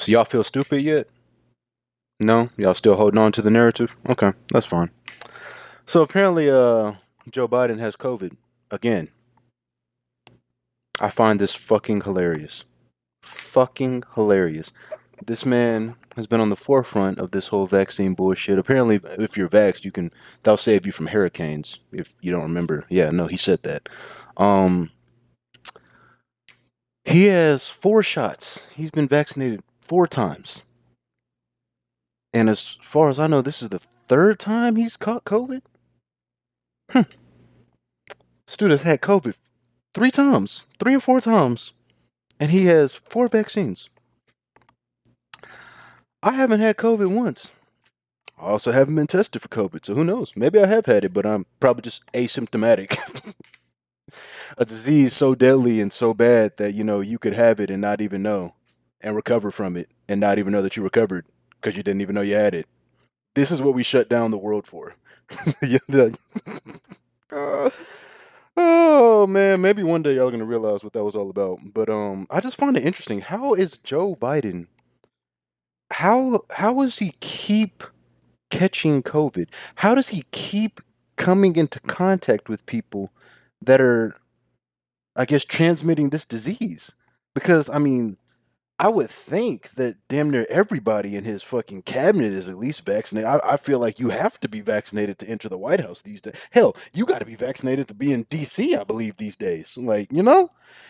So y'all feel stupid yet? No, y'all still holding on to the narrative? Okay, that's fine. So apparently, uh, Joe Biden has COVID again. I find this fucking hilarious. Fucking hilarious. This man has been on the forefront of this whole vaccine bullshit. Apparently, if you're vaxxed, you can that'll save you from hurricanes. If you don't remember, yeah, no, he said that. Um, he has four shots. He's been vaccinated four times. And as far as I know, this is the third time he's caught COVID. Hmm. Student had COVID three times, three or four times, and he has four vaccines. I haven't had COVID once. I also haven't been tested for COVID, so who knows? Maybe I have had it, but I'm probably just asymptomatic. a disease so deadly and so bad that you know you could have it and not even know and recover from it and not even know that you recovered because you didn't even know you had it. This is what we shut down the world for. uh, oh man, maybe one day y'all are gonna realize what that was all about. But um, I just find it interesting. How is Joe Biden? How how does he keep catching COVID? How does he keep coming into contact with people that are, I guess, transmitting this disease? Because I mean, I would think that damn near everybody in his fucking cabinet is at least vaccinated. I, I feel like you have to be vaccinated to enter the White House these days. Hell, you got to be vaccinated to be in D.C. I believe these days. Like you know,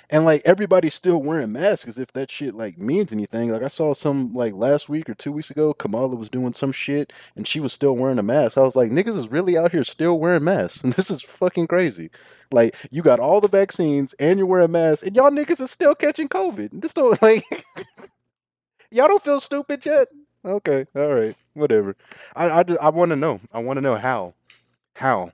and like everybody's still wearing masks as if that shit like means anything. Like I saw some like last week or two weeks ago, Kamala was doing some shit and she was still wearing a mask. I was like, niggas is really out here still wearing masks, and this is fucking crazy. Like you got all the vaccines and you're wearing masks, and y'all niggas are still catching COVID. This don't like y'all don't feel stupid yet. Okay, all right, whatever. I I, I want to know. I want to know how, how,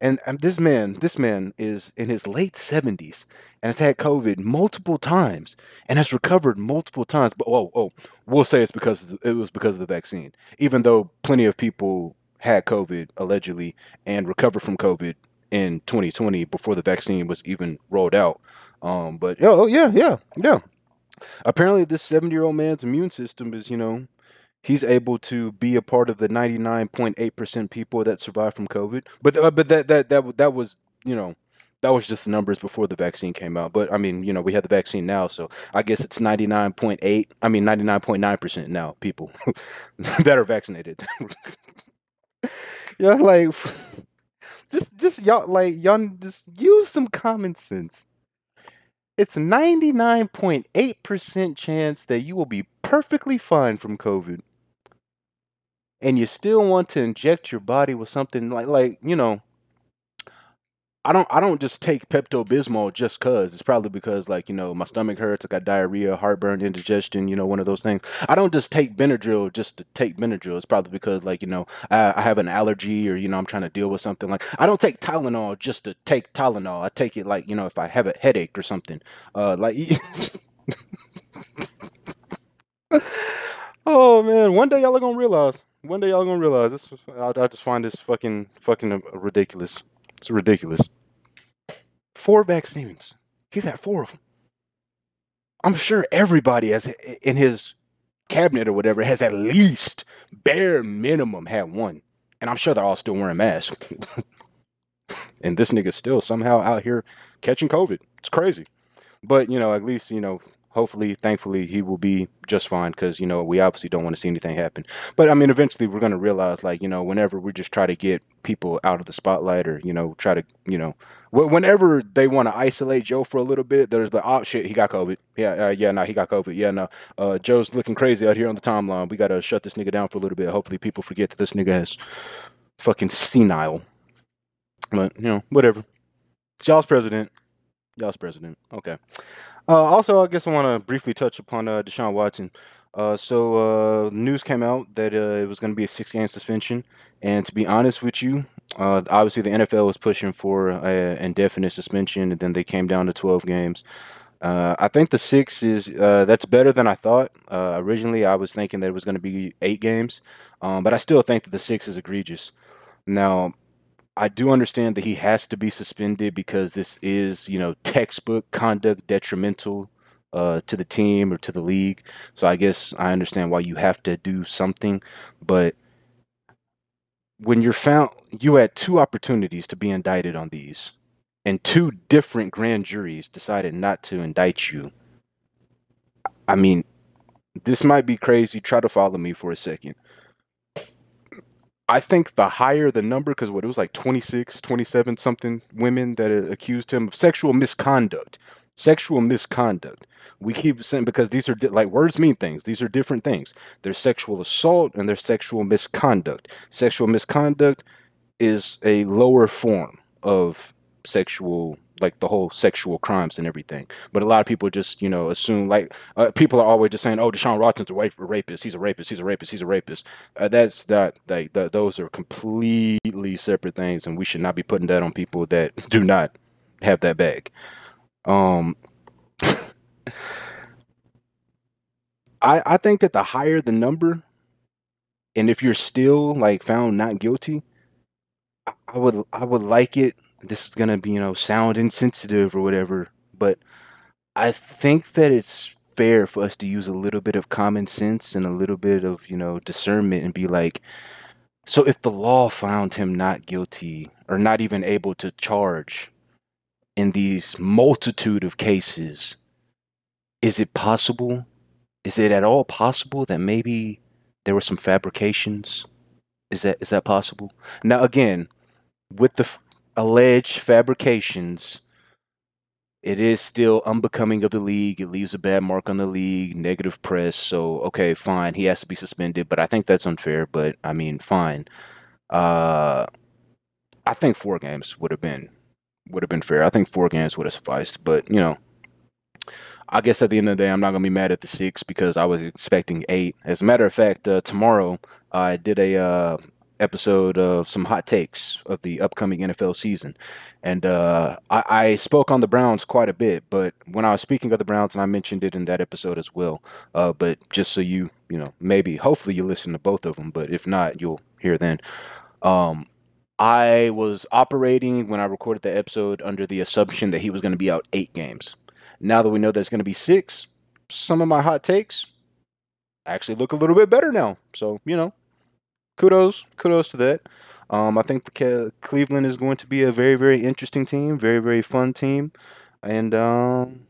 and, and this man, this man is in his late seventies and has had COVID multiple times and has recovered multiple times. But oh, oh, we'll say it's because it was because of the vaccine, even though plenty of people had COVID allegedly and recovered from COVID in 2020 before the vaccine was even rolled out. Um, but oh yeah, yeah, yeah. Apparently, this 70 year old man's immune system is, you know, he's able to be a part of the 99.8% people that survive from COVID. But uh, but that that that that was, you know, that was just the numbers before the vaccine came out. But I mean, you know, we have the vaccine now, so I guess it's 99.8, I mean 99.9% now people that are vaccinated. yeah, like just just y'all like y'all just use some common sense. It's 99.8% chance that you will be perfectly fine from COVID. And you still want to inject your body with something like like, you know, I don't I don't just take Pepto Bismol just cause. It's probably because like, you know, my stomach hurts, I got diarrhea, heartburn, indigestion, you know, one of those things. I don't just take Benadryl just to take Benadryl. It's probably because like, you know, I, I have an allergy or, you know, I'm trying to deal with something. Like I don't take Tylenol just to take Tylenol. I take it like, you know, if I have a headache or something. Uh like Oh man, one day y'all are gonna realize. One day y'all are gonna realize this. I, I just find this fucking fucking ridiculous. It's ridiculous. Four vaccines. He's had four of them. I'm sure everybody has in his cabinet or whatever has at least bare minimum had one. And I'm sure they're all still wearing masks. and this nigga's still somehow out here catching COVID. It's crazy. But, you know, at least, you know, hopefully, thankfully, he will be just fine because, you know, we obviously don't want to see anything happen. But I mean, eventually we're going to realize, like, you know, whenever we just try to get people out of the spotlight or, you know, try to, you know, whenever they want to isolate Joe for a little bit, there's like, oh shit, he got COVID. Yeah, uh, yeah, no, he got COVID. Yeah, no, uh, Joe's looking crazy out here on the timeline. We got to shut this nigga down for a little bit. Hopefully people forget that this nigga is fucking senile. But, you know, whatever. It's y'all's president. Y'all's president. Okay. Uh, also, I guess I want to briefly touch upon uh, Deshaun Watson. Uh, so, uh, news came out that uh, it was going to be a six game suspension. And to be honest with you, uh, obviously the NFL was pushing for an indefinite suspension, and then they came down to 12 games. I think the six is that's better than I thought. originally, I was thinking that it was going to be eight games, um, but I still think that the six is egregious. Now, I do understand that he has to be suspended because this is, you know, textbook conduct detrimental uh, to the team or to the league. So I guess I understand why you have to do something, but when you're found, you had two opportunities to be indicted on these, and two different grand juries decided not to indict you. I mean, this might be crazy. Try to follow me for a second. I think the higher the number, because what it was like 26, 27 something women that accused him of sexual misconduct. Sexual misconduct. We keep saying because these are di- like words mean things. These are different things. There's sexual assault and there's sexual misconduct. Sexual misconduct is a lower form of sexual like the whole sexual crimes and everything. But a lot of people just, you know, assume like uh, people are always just saying, "Oh, Deshaun Watson's a rapist. He's a rapist. He's a rapist. He's a rapist." Uh, that's not like th- those are completely separate things, and we should not be putting that on people that do not have that bag. Um, I I think that the higher the number, and if you're still like found not guilty, I would I would like it. This is gonna be you know sound insensitive or whatever, but I think that it's fair for us to use a little bit of common sense and a little bit of you know discernment and be like, so if the law found him not guilty or not even able to charge in these multitude of cases, is it possible? Is it at all possible that maybe there were some fabrications? Is that is that possible? Now again, with the alleged fabrications, it is still unbecoming of the league. It leaves a bad mark on the league, negative press. So okay, fine, he has to be suspended. But I think that's unfair. But I mean, fine. Uh, I think four games would have been would have been fair. I think four games would have sufficed. But you know, I guess at the end of the day, I'm not gonna be mad at the six because I was expecting eight. As a matter of fact, uh, tomorrow I did a uh, episode of some hot takes of the upcoming NFL season, and uh, I, I spoke on the Browns quite a bit. But when I was speaking of the Browns, and I mentioned it in that episode as well. Uh, but just so you, you know, maybe hopefully you listen to both of them. But if not, you'll hear then. Um, I was operating when I recorded the episode under the assumption that he was going to be out eight games. Now that we know there's going to be six, some of my hot takes actually look a little bit better now. So, you know, kudos, kudos to that. Um, I think the Cleveland is going to be a very, very interesting team, very, very fun team. And, um,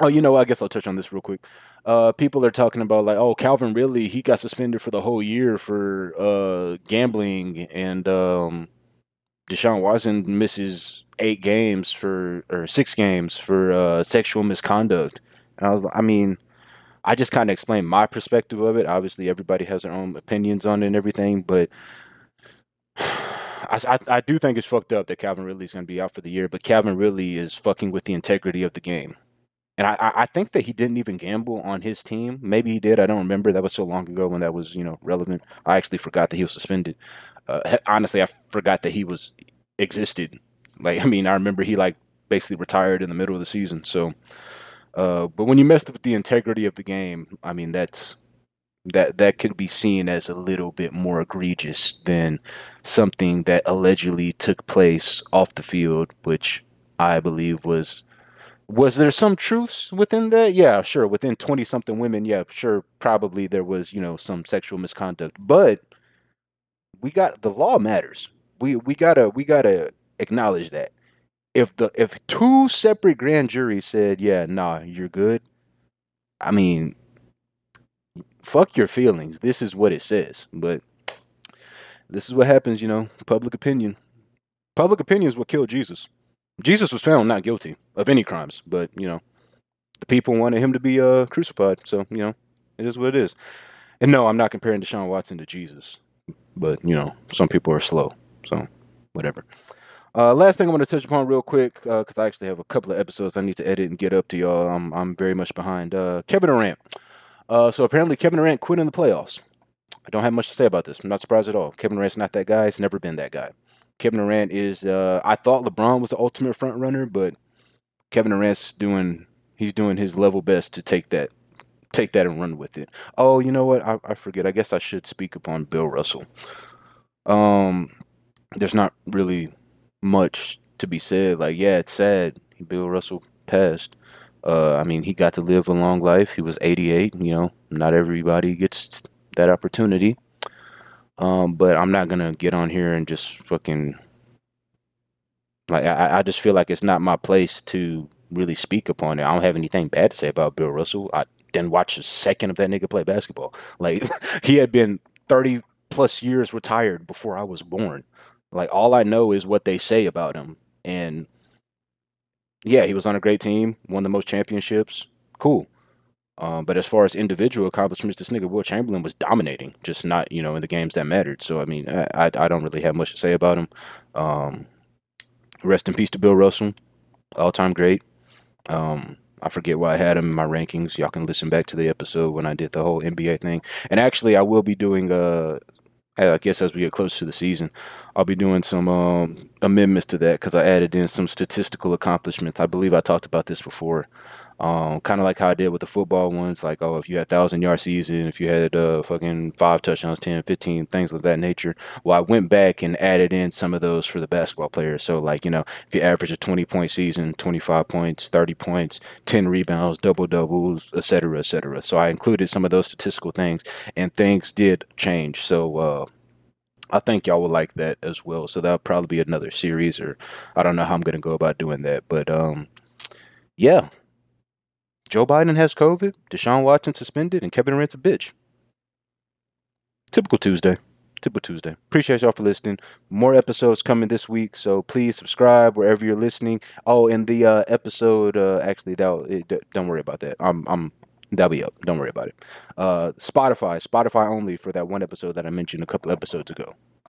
oh, you know, I guess I'll touch on this real quick. Uh, people are talking about like, oh, Calvin Ridley, he got suspended for the whole year for uh gambling, and um, Deshaun Watson misses eight games for or six games for uh, sexual misconduct. And I was, I mean, I just kind of explained my perspective of it. Obviously, everybody has their own opinions on it and everything, but I, I, I do think it's fucked up that Calvin Ridley is going to be out for the year. But Calvin Ridley is fucking with the integrity of the game. And I, I think that he didn't even gamble on his team. Maybe he did. I don't remember. That was so long ago when that was, you know, relevant. I actually forgot that he was suspended. Uh, honestly, I forgot that he was existed. Like, I mean, I remember he like basically retired in the middle of the season. So, uh, but when you messed with the integrity of the game, I mean, that's that that could be seen as a little bit more egregious than something that allegedly took place off the field, which I believe was was there some truths within that? Yeah, sure. Within 20 something women, yeah, sure. Probably there was, you know, some sexual misconduct. But we got the law matters. We we gotta we gotta acknowledge that. If the if two separate grand juries said, yeah, nah, you're good, I mean, fuck your feelings. This is what it says. But this is what happens, you know, public opinion. Public opinion is what killed Jesus. Jesus was found not guilty of any crimes, but you know, the people wanted him to be uh, crucified. So you know, it is what it is. And no, I'm not comparing Deshaun Watson to Jesus, but you know, some people are slow. So whatever. Uh, last thing I want to touch upon real quick, because I actually have a couple of episodes I need to edit and get up to y'all. I'm I'm very much behind. Uh, Kevin Durant. Uh, so apparently Kevin Durant quit in the playoffs. I don't have much to say about this. I'm not surprised at all. Kevin Durant's not that guy. He's never been that guy. Kevin Durant is. Uh, I thought LeBron was the ultimate front runner, but Kevin Durant's doing. He's doing his level best to take that, take that and run with it. Oh, you know what? I, I forget. I guess I should speak upon Bill Russell. Um, there's not really much to be said. Like, yeah, it's sad. Bill Russell passed. Uh, I mean, he got to live a long life. He was 88. You know, not everybody gets that opportunity. Um, but I'm not gonna get on here and just fucking like I, I just feel like it's not my place to really speak upon it. I don't have anything bad to say about Bill Russell. I didn't watch a second of that nigga play basketball. Like he had been 30 plus years retired before I was born. Like all I know is what they say about him. And yeah, he was on a great team, won the most championships. Cool. Um, but as far as individual accomplishments, this nigga Wilt Chamberlain was dominating, just not you know in the games that mattered. So I mean, I I, don't really have much to say about him. Um, rest in peace to Bill Russell, all time great. Um, I forget why I had him in my rankings. Y'all can listen back to the episode when I did the whole NBA thing. And actually, I will be doing uh I guess as we get closer to the season, I'll be doing some um, amendments to that because I added in some statistical accomplishments. I believe I talked about this before. Um, kind of like how I did with the football ones, like, oh, if you had a thousand yard season, if you had uh, fucking five touchdowns, 10, 15, things of that nature. Well, I went back and added in some of those for the basketball players. So, like, you know, if you average a 20 point season, 25 points, 30 points, 10 rebounds, double doubles, etc., etc. So I included some of those statistical things, and things did change. So, uh, I think y'all will like that as well. So that'll probably be another series, or I don't know how I'm gonna go about doing that. But um, yeah, Joe Biden has COVID, Deshaun Watson suspended, and Kevin Durant's a bitch. Typical Tuesday. Typical Tuesday. Appreciate y'all for listening. More episodes coming this week, so please subscribe wherever you're listening. Oh, and the uh, episode, uh, actually, that don't worry about that. I'm I'm that'll be up. Don't worry about it. Uh, Spotify, Spotify only for that one episode that I mentioned a couple episodes ago.